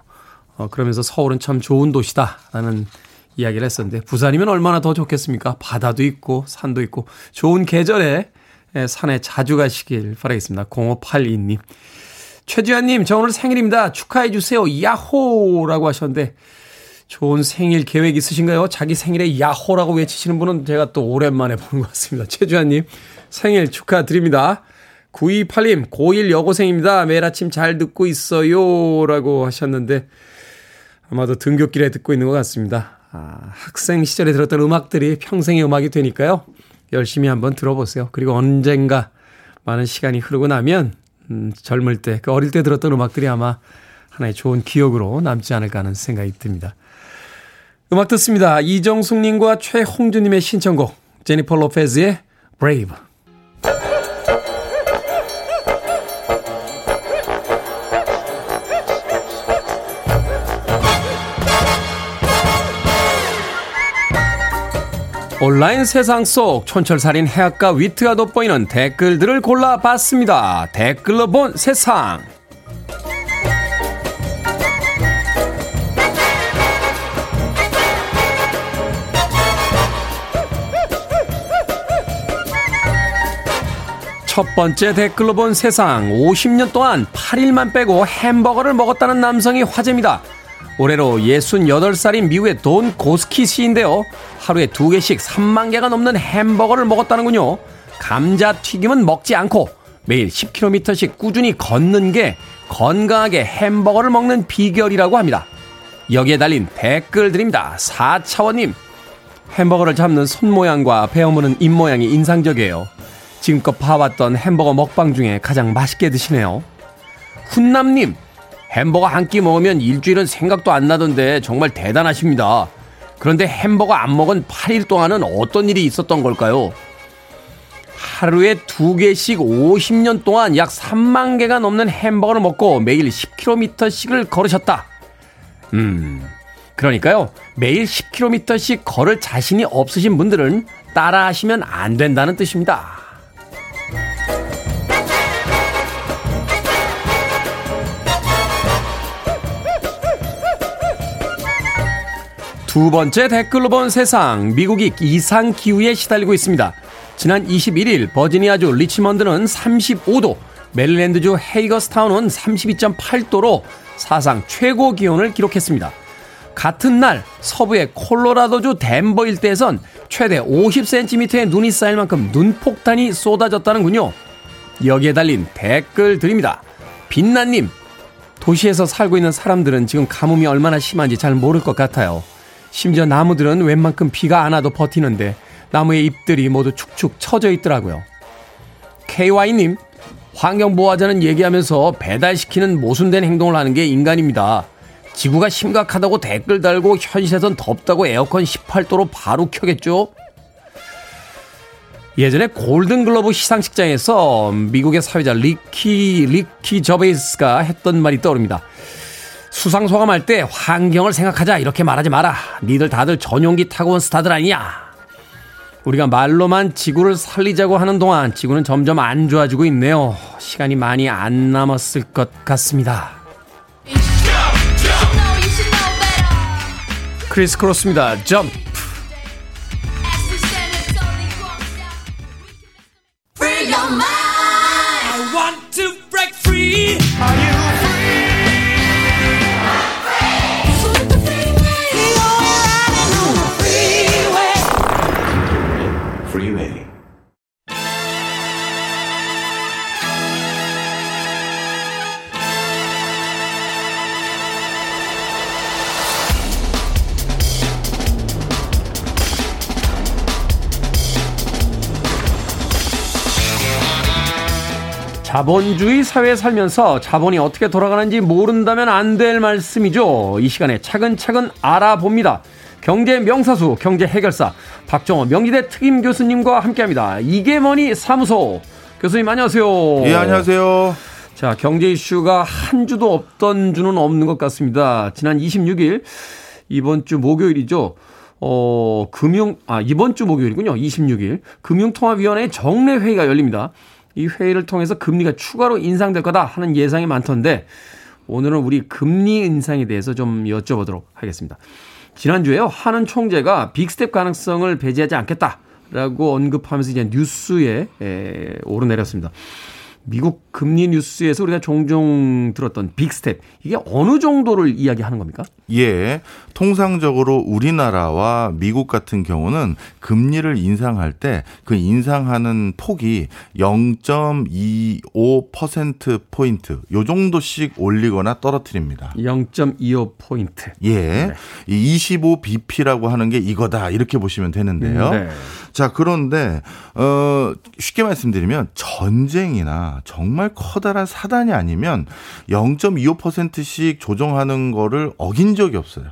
어, 그러면서 서울은 참 좋은 도시다라는 이야기를 했었는데 부산이면 얼마나 더 좋겠습니까? 바다도 있고 산도 있고 좋은 계절에 산에 자주 가시길 바라겠습니다. 0582님. 최지환님, 저 오늘 생일입니다. 축하해주세요. 야호 라고 하셨는데 좋은 생일 계획 있으신가요? 자기 생일에 야호라고 외치시는 분은 제가 또 오랜만에 보는 것 같습니다. 최주환님, 생일 축하드립니다. 9282님, 고1 여고생입니다. 매일 아침 잘 듣고 있어요. 라고 하셨는데, 아마도 등교길에 듣고 있는 것 같습니다. 아, 학생 시절에 들었던 음악들이 평생의 음악이 되니까요. 열심히 한번 들어보세요. 그리고 언젠가 많은 시간이 흐르고 나면, 음, 젊을 때, 그 어릴 때 들었던 음악들이 아마 하나의 좋은 기억으로 남지 않을까 하는 생각이 듭니다. 음악 듣습니다. 이정숙님과 최홍주님의 신청곡 제니퍼 로페즈의 Brave 온라인 세상 속 촌철살인 해악과 위트가 돋보이는 댓글들을 골라봤습니다. 댓글로 본 세상. 첫 번째 댓글로 본 세상 50년 동안 8일만 빼고 햄버거를 먹었다는 남성이 화제입니다. 올해로 68살인 미국의 돈 고스키 씨인데요. 하루에 두 개씩 3만 개가 넘는 햄버거를 먹었다는군요. 감자 튀김은 먹지 않고 매일 10km씩 꾸준히 걷는 게 건강하게 햄버거를 먹는 비결이라고 합니다. 여기에 달린 댓글들입니다. 4차원님. 햄버거를 잡는 손 모양과 베어무는 입 모양이 인상적이에요. 지금껏 봐왔던 햄버거 먹방 중에 가장 맛있게 드시네요. 훈남님, 햄버거 한 끼 먹으면 일주일은 생각도 안 나던데 정말 대단하십니다. 그런데 햄버거 안 먹은 8일 동안은 어떤 일이 있었던 걸까요? 하루에 두 개씩 50년 동안 약 3만 개가 넘는 햄버거를 먹고 매일 10km씩을 걸으셨다. 음, 그러니까요. 매일 10km씩 걸을 자신이 없으신 분들은 따라 하시면 안 된다는 뜻입니다. 두 번째 댓글로 본 세상. 미국이 이상 기후에 시달리고 있습니다. 지난 21일 버지니아주 리치먼드는 35도, 메릴랜드주 헤이거스타운은 32.8도로 사상 최고 기온을 기록했습니다. 같은 날 서부의 콜로라도주 덴버 일대에선 최대 50cm의 눈이 쌓일 만큼 눈폭탄이 쏟아졌다는군요. 여기에 달린 댓글들입니다. 빛나님, 도시에서 살고 있는 사람들은 지금 가뭄이 얼마나 심한지 잘 모를 것 같아요. 심지어 나무들은 웬만큼 비가 안 와도 버티는데 나무의 잎들이 모두 축축 처져 있더라고요. KY님, 환경보호하자는 얘기하면서 배달시키는 모순된 행동을 하는 게 인간입니다. 지구가 심각하다고 댓글 달고 현실에선 덥다고 에어컨 18도로 바로 켜겠죠? 예전에 골든글러브 시상식장에서 미국의 사회자 리키, 리키 저베이스가 했던 말이 떠오릅니다. 수상 소감할 때 환경을 생각하자 이렇게 말하지 마라. 니들 다들 전용기 타고 온 스타들 아니냐. 우리가 말로만 지구를 살리자고 하는 동안 지구는 점점 안 좋아지고 있네요. 시간이 많이 안 남았을 것 같습니다. 크리스 크로스입니다. 점 자본주의 사회에 살면서 자본이 어떻게 돌아가는지 모른다면 안 될 말씀이죠. 이 시간에 차근차근 알아봅니다. 경제 명사수, 경제 해결사 박정호 명지대 특임 교수님과 함께 합니다. 이게 뭐니 사무소 교수님 안녕하세요. 예, 안녕하세요. 자, 경제 이슈가 한 주도 없던 주는 없는 것 같습니다. 지난 26일 이번 주 목요일이죠. 어, 금융 아, 이번 주 목요일이군요. 26일 금융통화위원회 정례 회의가 열립니다. 이 회의를 통해서 금리가 추가로 인상될 거다 하는 예상이 많던데 오늘은 우리 금리 인상에 대해서 좀 여쭤보도록 하겠습니다. 지난주에요. 한은 총재가 빅스텝 가능성을 배제하지 않겠다라고 언급하면서 이제 뉴스에 에, 오르내렸습니다. 미국 금리 뉴스에서 우리가 종종 들었던 빅스텝 이게 어느 정도를 이야기하는 겁니까? 예. 통상적으로 우리나라와 미국 같은 경우는 금리를 인상할 때 그 인상하는 폭이 0.25% 포인트 요 정도씩 올리거나 떨어뜨립니다. 0.25 포인트. 예. 네. 이 25bp라고 하는 게 이거다. 이렇게 보시면 되는데요. 네. 자, 그런데 어 쉽게 말씀드리면 전쟁이나 정말 커다란 사단이 아니면 0.25%씩 조정하는 거를 어긴 적이 없어요.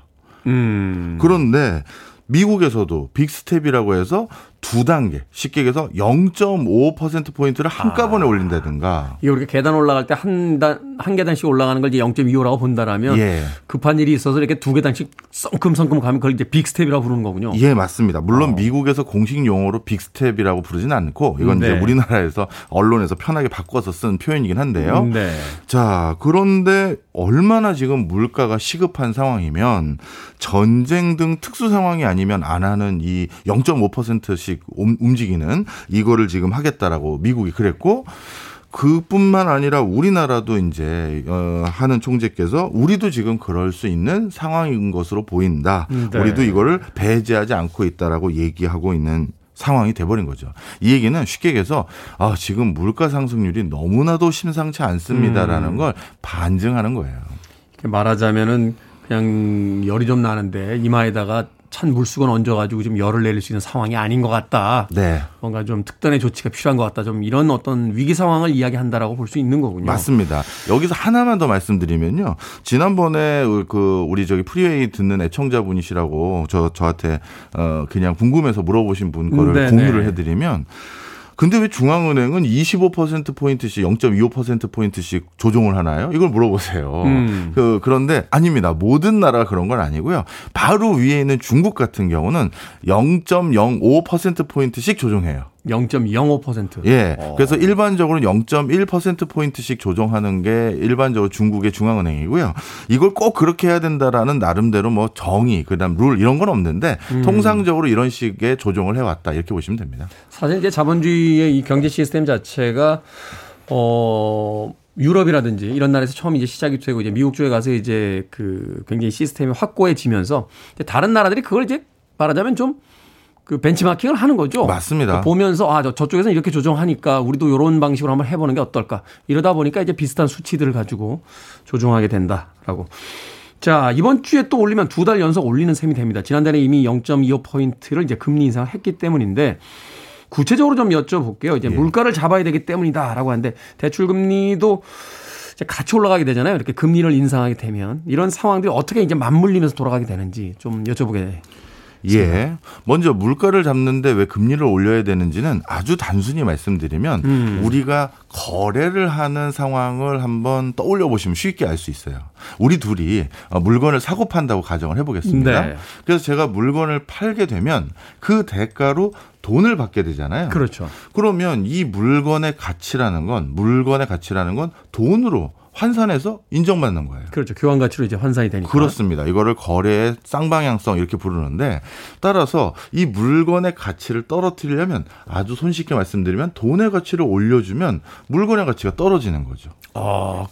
음. 그런데 미국에서도 빅스텝이라고 해서 두 단계 쉽게 얘기해서 0.5% 포인트를 한꺼번에 아. 올린다든가. 이게 우리가 계단 올라갈 때 한 단, 한 계단씩 올라가는 걸 이제 0.25라고 본다라면 예. 급한 일이 있어서 이렇게 두 계단씩 성큼성큼 가면 그걸 이제 빅스텝이라고 부르는 거군요. 예, 맞습니다. 물론 어. 미국에서 공식 용어로 빅스텝이라고 부르지는 않고 이건 네. 이제 우리나라에서 언론에서 편하게 바꿔서 쓴 표현이긴 한데요. 네. 자, 그런데 얼마나 지금 물가가 시급한 상황이면 전쟁 등 특수 상황이 아니면 안 하는 이 0.5%씩 움직이는 이거를 지금 하겠다라고 미국이 그랬고 그뿐만 아니라 우리나라도 이제 어 하는 총재께서 우리도 지금 그럴 수 있는 상황인 것으로 보인다. 네. 우리도 이거를 배제하지 않고 있다라고 얘기하고 있는 상황이 돼버린 거죠. 이 얘기는 쉽게 얘기해서 아 지금 물가 상승률이 너무나도 심상치 않습니다라는 음. 걸 반증하는 거예요. 말하자면은 그냥 열이 좀 나는데 이마에다가 찬 물수건 얹어가지고 좀 열을 내릴 수 있는 상황이 아닌 것 같다. 네. 뭔가 좀 특단의 조치가 필요한 것 같다. 좀 이런 어떤 위기 상황을 이야기한다라고 볼 수 있는 거군요. 맞습니다. 여기서 하나만 더 말씀드리면요. 지난번에 그 우리 저기 프리웨이 듣는 애청자분이시라고 저 저한테 어 그냥 궁금해서 물어보신 분 거를 네네. 공유를 해드리면. 근데 왜 중앙은행은 25% 포인트씩 0.25% 포인트씩 조정을 하나요? 이걸 물어보세요. 음. 그 그런데 아닙니다. 모든 나라가 그런 건 아니고요. 바로 위에 있는 중국 같은 경우는 0.05% 포인트씩 조정해요. 0.05%. 예. 어. 그래서 일반적으로 0.1%포인트씩 조정하는 게 일반적으로 중국의 중앙은행이고요. 이걸 꼭 그렇게 해야 된다라는 나름대로 뭐 정의, 그 다음 룰 이런 건 없는데 음. 통상적으로 이런 식의 조정을 해왔다. 이렇게 보시면 됩니다. 사실 이제 자본주의의 이 경제 시스템 자체가 어 유럽이라든지 이런 나라에서 처음 이제 시작이 되고 이제 미국 쪽에 가서 이제 그 굉장히 시스템이 확고해지면서 이제 다른 나라들이 그걸 이제 말하자면 좀 그 벤치마킹을 하는 거죠. 맞습니다. 그러니까 보면서 아, 저, 저쪽에서는 이렇게 조정하니까 우리도 이런 방식으로 한번 해보는 게 어떨까. 이러다 보니까 이제 비슷한 수치들을 가지고 조정하게 된다라고. 자, 이번 주에 또 올리면 두 달 연속 올리는 셈이 됩니다. 지난달에 이미 0.25포인트를 이제 금리 인상을 했기 때문인데 구체적으로 좀 여쭤볼게요. 예. 이제 물가를 잡아야 되기 때문이다라고 하는데 대출 금리도 이제 같이 올라가게 되잖아요. 이렇게 금리를 인상하게 되면 이런 상황들이 어떻게 이제 맞물리면서 돌아가게 되는지 좀 여쭤보게 예. 먼저 물가를 잡는데 왜 금리를 올려야 되는지는 아주 단순히 말씀드리면 음. 우리가 거래를 하는 상황을 한번 떠올려 보시면 쉽게 알 수 있어요. 우리 둘이 어, 물건을 사고 판다고 가정을 해보겠습니다. 네. 그래서 제가 물건을 팔게 되면 그 대가로 돈을 받게 되잖아요. 그렇죠. 그러면 이 물건의 가치라는 건 물건의 가치라는 건 돈으로 환산해서 인정받는 거예요. 그렇죠. 교환 가치로 이제 환산이 되니까. 그렇습니다. 이거를 거래의 쌍방향성 이렇게 부르는데 따라서 이 물건의 가치를 떨어뜨리려면 아주 손쉽게 말씀드리면 돈의 가치를 올려주면 물건의 가치가 떨어지는 거죠. 아,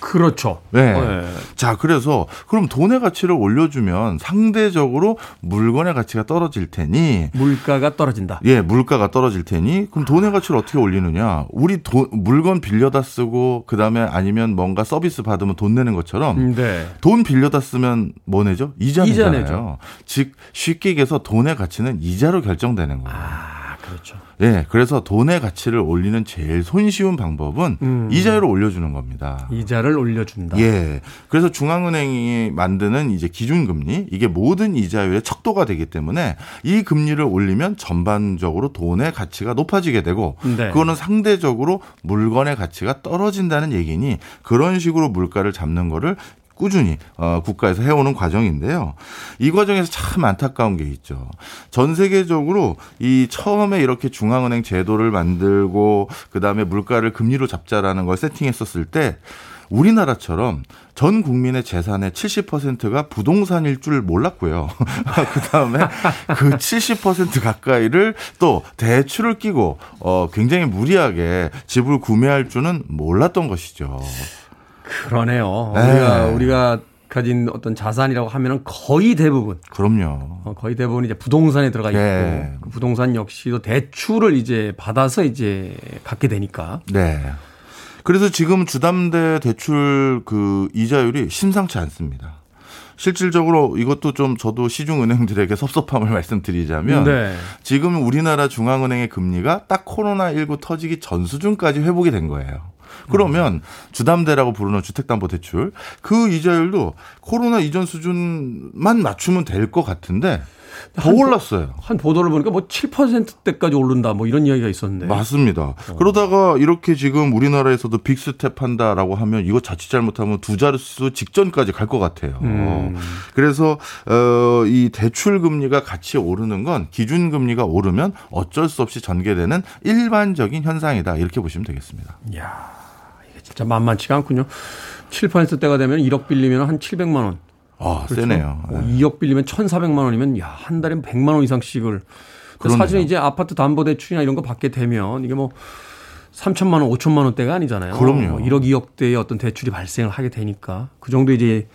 그렇죠. 네. 네. 자, 그래서 그럼 돈의 가치를 올려주면 상대적으로 물건의 가치가 떨어질 테니 물가가 떨어진다. 예, 물가가 떨어질 테니 그럼 돈의 가치를 어떻게 올리느냐? 우리 돈 물건 빌려다 쓰고 그다음에 아니면 뭔가 서비스 받으면 돈 내는 것처럼 네. 돈 빌려다 쓰면 뭐 내죠? 이자 이자 내잖아요. 즉 쉽게 얘기해서 돈의 가치는 이자로 결정되는 거예요. 아, 그렇죠. 예, 그래서 돈의 가치를 올리는 제일 손쉬운 방법은 음. 이자율을 올려주는 겁니다. 이자를 올려준다. 예. 그래서 중앙은행이 만드는 이제 기준금리 이게 모든 이자율의 척도가 되기 때문에 이 금리를 올리면 전반적으로 돈의 가치가 높아지게 되고 네. 그거는 상대적으로 물건의 가치가 떨어진다는 얘기니 그런 식으로 물가를 잡는 거를 꾸준히 어, 국가에서 해오는 과정인데요. 이 과정에서 참 안타까운 게 있죠. 전 세계적으로 이 처음에 이렇게 중앙은행 제도를 만들고 그 다음에 물가를 금리로 잡자라는 걸 세팅했었을 때 우리나라처럼 전 국민의 재산의 70%가 부동산일 줄 몰랐고요. [LAUGHS] 그 다음에 그 70% 가까이를 또 대출을 끼고 어 굉장히 무리하게 집을 구매할 줄은 몰랐던 것이죠. 그러네요. 네. 우리가 우리가 가진 어떤 자산이라고 하면은 거의 대부분 그럼요. 어, 거의 대부분 이제 부동산에 들어가 있고 네. 그 부동산 역시도 대출을 이제 받아서 이제 갖게 되니까 네. 그래서 지금 주담대 대출 그 이자율이 심상치 않습니다. 실질적으로 이것도 좀 저도 시중은행들에게 섭섭함을 [LAUGHS] 말씀드리자면 네. 지금 우리나라 중앙은행의 금리가 딱 코로나 19 터지기 전 수준까지 회복이 된 거예요. 그러면 주담대라고 부르는 주택담보대출 그 이자율도 코로나 이전 수준만 맞추면 될 것 같은데 더 올랐어요. 한 보도를 보니까 뭐 7%대까지 오른다 뭐 이런 이야기가 있었는데. 맞습니다. 그러다가 이렇게 지금 우리나라에서도 빅스텝 한다라고 하면 이거 자칫 잘못하면 두 자릿수 직전까지 갈 것 같아요. 음. 그래서 어, 이 대출 금리가 같이 오르는 건 기준 금리가 오르면 어쩔 수 없이 전개되는 일반적인 현상이다 이렇게 보시면 되겠습니다. 이게 진짜 만만치가 않군요. 7%대가 되면 1억 빌리면 한 700만 원. 아, 세네요. 어, 2억 빌리면 1,400만 원이면 야, 한 달에 100만 원 이상씩을. 사실은 이제 아파트 담보 대출이나 이런 거 받게 되면 이게 뭐 3천만 원, 5천만 원대가 아니잖아요. 그럼요. 뭐 1억, 2억대의 어떤 대출이 발생을 하게 되니까 그 정도 이제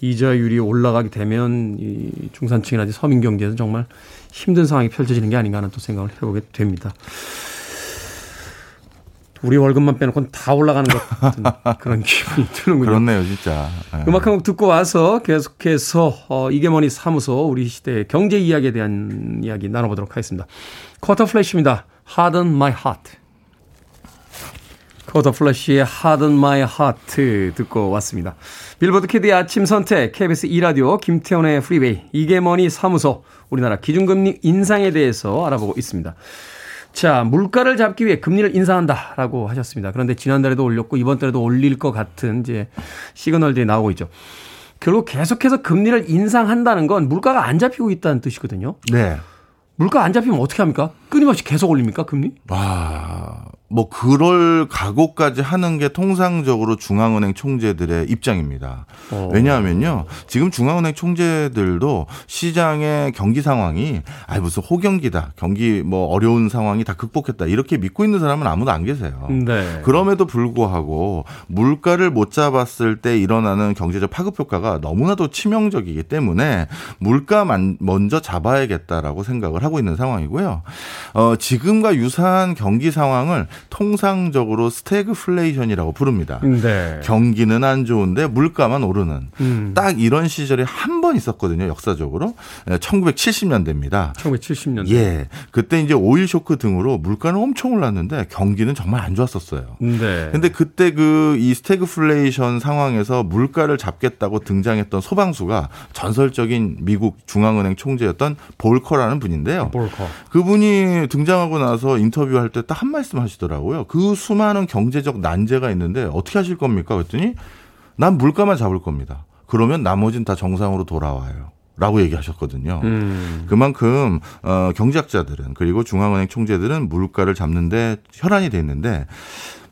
이자율이 올라가게 되면 이 중산층이라든지 서민 경제에서 정말 힘든 상황이 펼쳐지는 게 아닌가 하는 또 생각을 해보게 됩니다. 우리 월급만 빼놓고는 다 올라가는 것 같은 그런 기분이 드는군요. 그렇네요, 진짜. 예. 음악 한 곡 듣고 와서 계속해서 어, 이게 뭐니 사무소 우리 시대의 경제 이야기에 대한 이야기 나눠보도록 하겠습니다. 쿼터 플래시입니다. Harden My Heart. 쿼터 플래시의 Harden My Heart 듣고 왔습니다. 빌보드 키드의 아침 선택 KBS 2라디오 김태훈의 프리웨이 이게 뭐니 사무소 우리나라 기준금리 인상에 대해서 알아보고 있습니다. 자, 물가를 잡기 위해 금리를 인상한다라고 하셨습니다. 그런데 지난달에도 올렸고 이번 달에도 올릴 것 같은 이제 시그널들이 나오고 있죠. 결국 계속해서 금리를 인상한다는 건 물가가 안 잡히고 있다는 뜻이거든요. 네. 물가 안 잡히면 어떻게 합니까? 끊임없이 계속 올립니까, 금리? 와, 뭐 그럴 각오까지 하는 게 통상적으로 중앙은행 총재들의 입장입니다. 어. 왜냐하면요, 지금 중앙은행 총재들도 시장의 경기 상황이 아 무슨 호경기다, 경기 뭐 어려운 상황이 다 극복했다 이렇게 믿고 있는 사람은 아무도 안 계세요. 네. 그럼에도 불구하고 물가를 못 잡았을 때 일어나는 경제적 파급 효과가 너무나도 치명적이기 때문에 물가만 먼저 잡아야겠다라고 생각을 하고 있는 상황이고요. 어, 지금과 유사한 경기 상황을 통상적으로 스태그플레이션이라고 부릅니다. 네. 경기는 안 좋은데 물가만 오르는 음. 딱 이런 시절이 한 번 있었거든요. 역사적으로 1970년대입니다. 1970년대. 예, 그때 이제 오일 쇼크 등으로 물가는 엄청 올랐는데 경기는 정말 안 좋았었어요. 네. 근데 그때 그 이 스태그플레이션 상황에서 물가를 잡겠다고 등장했던 소방수가 전설적인 미국 중앙은행 총재였던 볼커라는 분인데요. 볼커. 그분이 등장하고 나서 인터뷰할 때 딱 한 말씀 하시더라고요. 그 수많은 경제적 난제가 있는데 어떻게 하실 겁니까? 그랬더니 난 물가만 잡을 겁니다. 그러면 나머지는 다 정상으로 돌아와요. 라고 얘기하셨거든요. 음. 그만큼 어, 경제학자들은 그리고 중앙은행 총재들은 물가를 잡는데 혈안이 돼 있는데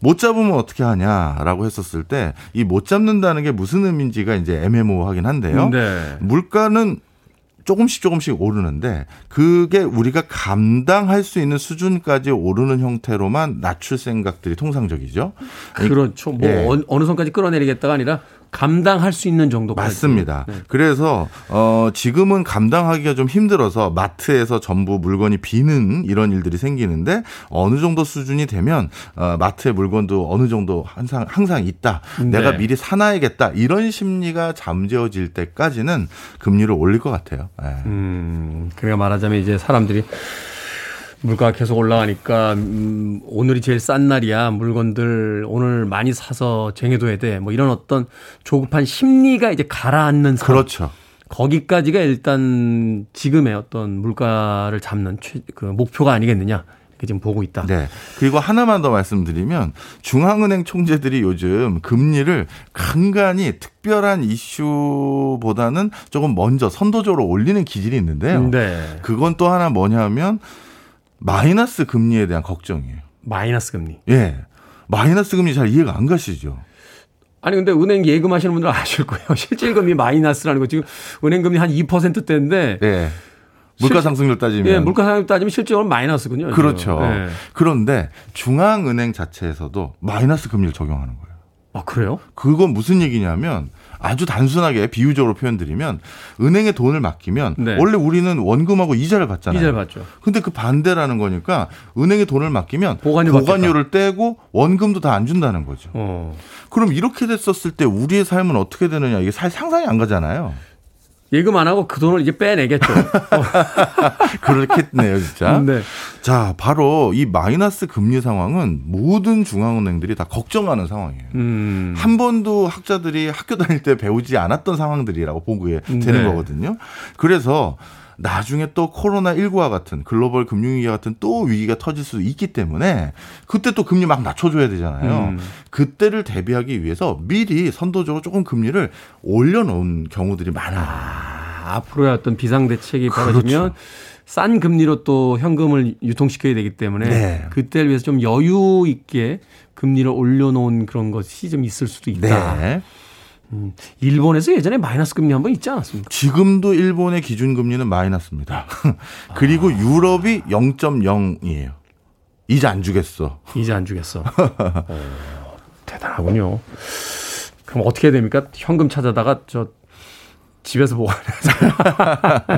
못 잡으면 어떻게 하냐라고 했었을 때 이 못 잡는다는 게 무슨 의미인지가 이제 애매모호하긴 한데요. 네. 물가는 조금씩 조금씩 오르는데 그게 우리가 감당할 수 있는 수준까지 오르는 형태로만 낮출 생각들이 통상적이죠. 그렇죠. 뭐 예. 어- 어느 선까지 끌어내리겠다가 아니라 감당할 수 있는 정도까지. 맞습니다. 네. 그래서 어 지금은 감당하기가 좀 힘들어서 마트에서 전부 물건이 비는 이런 일들이 생기는데 어느 정도 수준이 되면 어 마트에 물건도 어느 정도 항상 항상 있다. 내가 네. 미리 사놔야겠다. 이런 심리가 잠재워질 때까지는 금리를 올릴 것 같아요. 예. 음, 그러니까 말하자면 이제 사람들이 물가가 계속 올라가니까 음, 오늘이 제일 싼 날이야 물건들 오늘 많이 사서 쟁여둬야 돼 뭐 이런 어떤 조급한 심리가 이제 가라앉는 상황. 그렇죠. 거기까지가 일단 지금의 어떤 물가를 잡는 최, 그 목표가 아니겠느냐 이렇게 지금 보고 있다. 네. 그리고 하나만 더 말씀드리면 중앙은행 총재들이 요즘 금리를 간간히 특별한 이슈보다는 조금 먼저 선도적으로 올리는 기질이 있는데요. 네. 그건 또 하나 뭐냐면 마이너스 금리에 대한 걱정이에요. 마이너스 금리. 예. 마이너스 금리 잘 이해가 안 가시죠? 아니 근데 은행 예금하시는 분들은 아실 거예요. [LAUGHS] 실질 금리 마이너스라는 거 지금 은행 금리 한 2%대인데 예. 물가 실- 상승률 따지면 예, 물가 상승 따지면 실제로 마이너스군요. 그렇죠. 예. 그런데 중앙은행 자체에서도 마이너스 금리를 적용하는 거예요. 아, 그래요? 그건 무슨 얘기냐면 아주 단순하게 비유적으로 표현드리면 은행에 돈을 맡기면 네. 원래 우리는 원금하고 이자를 받잖아요. 이자를 받죠. 근데 그 반대라는 거니까 은행에 돈을 맡기면 보관료 보관료를 떼고 원금도 다 안 준다는 거죠. 어. 그럼 이렇게 됐었을 때 우리의 삶은 어떻게 되느냐 이게 살 상상이 안 가잖아요. 예금 안 하고 그 돈을 이제 빼내겠죠. [LAUGHS] 그렇겠네요, 진짜. [LAUGHS] 네. 자, 바로 이 마이너스 금리 상황은 모든 중앙은행들이 다 걱정하는 상황이에요. 음. 한 번도 학자들이 학교 다닐 때 배우지 않았던 상황들이라고 보게 되는 네. 거거든요. 그래서 나중에 또 코로나19와 같은 글로벌 금융위기와 같은 또 위기가 터질 수 있기 때문에 그때 또 금리 막 낮춰줘야 되잖아요. 음. 그때를 대비하기 위해서 미리 선도적으로 조금 금리를 올려놓은 경우들이 많아요. 아, 앞으로의 어떤 비상대책이 그렇죠. 벌어지면 싼 금리로 또 현금을 유통시켜야 되기 때문에 네. 그때를 위해서 좀 여유 있게 금리를 올려놓은 그런 것이 좀 있을 수도 있다. 네. 일본에서 예전에 마이너스 금리 한 번 있지 않았습니까? 지금도 일본의 기준 금리는 마이너스입니다. [LAUGHS] 그리고 유럽이 0.0이에요. 이제 안 주겠어. 이제 안 주겠어. [LAUGHS] 어, 대단하군요. 그럼 어떻게 해야 됩니까? 현금 찾아다가 저 집에서 보관해서.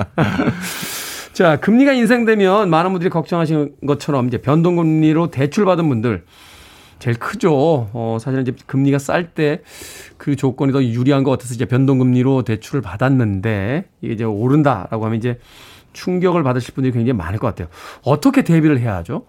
[LAUGHS] 자, 금리가 인상되면 많은 분들이 걱정하시는 것처럼 이제 변동금리로 대출받은 분들 제일 크죠. 어, 사실은 이제 금리가 쌀 때 그 조건이 더 유리한 것 같아서 이제 변동금리로 대출을 받았는데 이게 이제 오른다라고 하면 이제 충격을 받으실 분들이 굉장히 많을 것 같아요. 어떻게 대비를 해야 하죠?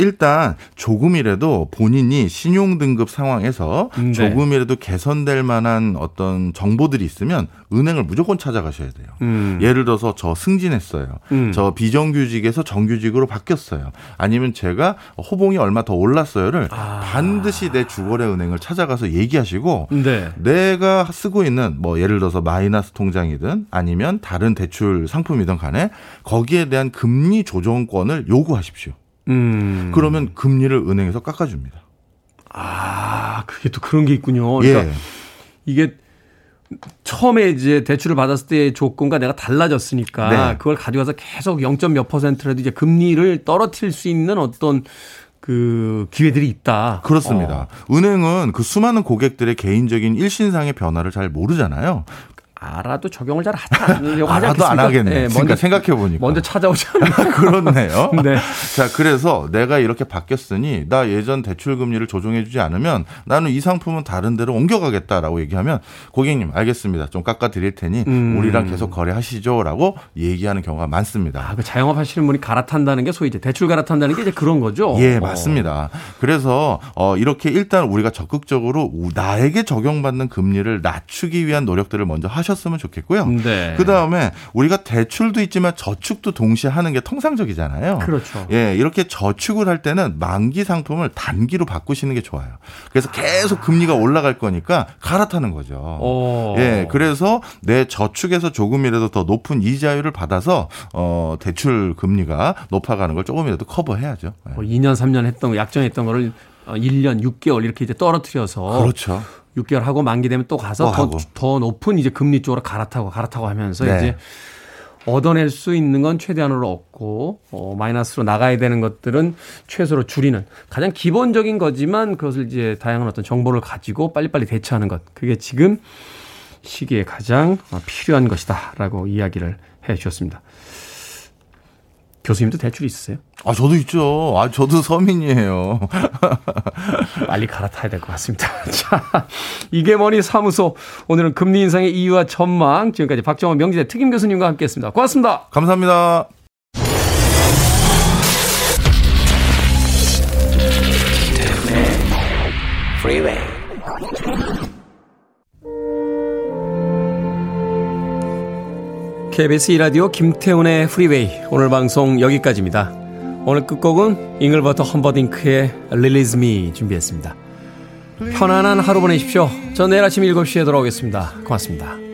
일단 조금이라도 본인이 신용 등급 상황에서 네. 조금이라도 개선될 만한 어떤 정보들이 있으면 은행을 무조건 찾아가셔야 돼요. 음. 예를 들어서 저 승진했어요. 음. 저 비정규직에서 정규직으로 바뀌었어요. 아니면 제가 호봉이 얼마 더 올랐어요를 아. 반드시 내 주거래 은행을 찾아가서 얘기하시고 네. 내가 쓰고 있는 뭐 예를 들어서 마이너스 통장이든 아니면 다른 대출 상품이든 간에 거기에 대한 금리 조정권을 요구하십시오. 음. 그러면 금리를 은행에서 깎아줍니다. 아, 그게 또 그런 게 있군요. 그러니까 예. 이게 처음에 이제 대출을 받았을 때의 조건과 내가 달라졌으니까 네. 그걸 가져가서 계속 0. 몇 퍼센트라도 이제 금리를 떨어뜨릴 수 있는 어떤 그 기회들이 있다. 그렇습니다. 어. 은행은 그 수많은 고객들의 개인적인 일신상의 변화를 잘 모르잖아요. 알아도 적용을 잘 하지 않으려고 하지 알아도 안? 하겠네. 예, 그러니까 생각해 보니까. 먼저 찾아오지 [LAUGHS] 않나. 그렇네요. [LAUGHS] 네. 자, 그래서 내가 이렇게 바뀌었으니 나 예전 대출 금리를 조정해 주지 않으면 나는 이 상품은 다른 데로 옮겨가겠다라고 얘기하면 고객님 알겠습니다. 좀 깎아 드릴 테니 음. 우리랑 계속 거래하시죠라고 얘기하는 경우가 많습니다. 아, 그 자영업 하시는 분이 갈아탄다는 게 소위 이제 대출 갈아탄다는 게 이제 그런 거죠. 예, 어. 맞습니다. 그래서 어 이렇게 일단 우리가 적극적으로 우- 나에게 적용받는 금리를 낮추기 위한 노력들을 먼저 하 셨으면 좋겠고요. 네. 그 다음에 우리가 대출도 있지만 저축도 동시에 하는 게 통상적이잖아요. 그렇죠. 예, 이렇게 저축을 할 때는 만기 상품을 단기로 바꾸시는 게 좋아요. 그래서 계속 금리가 올라갈 거니까 갈아타는 거죠. 어. 예, 그래서 내 저축에서 조금이라도 더 높은 이자율을 받아서 어 대출 금리가 높아가는 걸 조금이라도 커버해야죠. 예. 뭐 2년, 3년 했던 거, 약정했던 거를 어, 1년, 6개월 이렇게 이제 떨어뜨려서 그렇죠. 6개월 하고 만기 되면 또 가서 또 더. 더 높은 이제 금리 쪽으로 갈아타고 갈아타고 하면서 네. 이제 얻어낼 수 있는 건 최대한으로 얻고 어, 마이너스로 나가야 되는 것들은 최소로 줄이는 가장 기본적인 거지만 그것을 이제 다양한 어떤 정보를 가지고 빨리빨리 대처하는 것 그게 지금 시기에 가장 어, 필요한 것이다라고 이야기를 해 주셨습니다. 교수님도 대출 있으세요? 아, 저도 있죠. 아, 저도 서민이에요. [LAUGHS] 빨리 갈아타야 될 것 같습니다. [LAUGHS] 자, 이게 뭐니 사무소. 오늘은 금리 인상의 이유와 전망. 지금까지 박정원 명지대 특임 교수님과 함께 했습니다. 고맙습니다. 감사합니다. Freeway. KBS 2라디오 김태훈의 프리웨이. 오늘 방송 여기까지입니다. 오늘 끝곡은 잉글버터 험버딩크의 Release Me 준비했습니다. 편안한 하루 보내십시오. 전 내일 아침 7시에 돌아오겠습니다. 고맙습니다.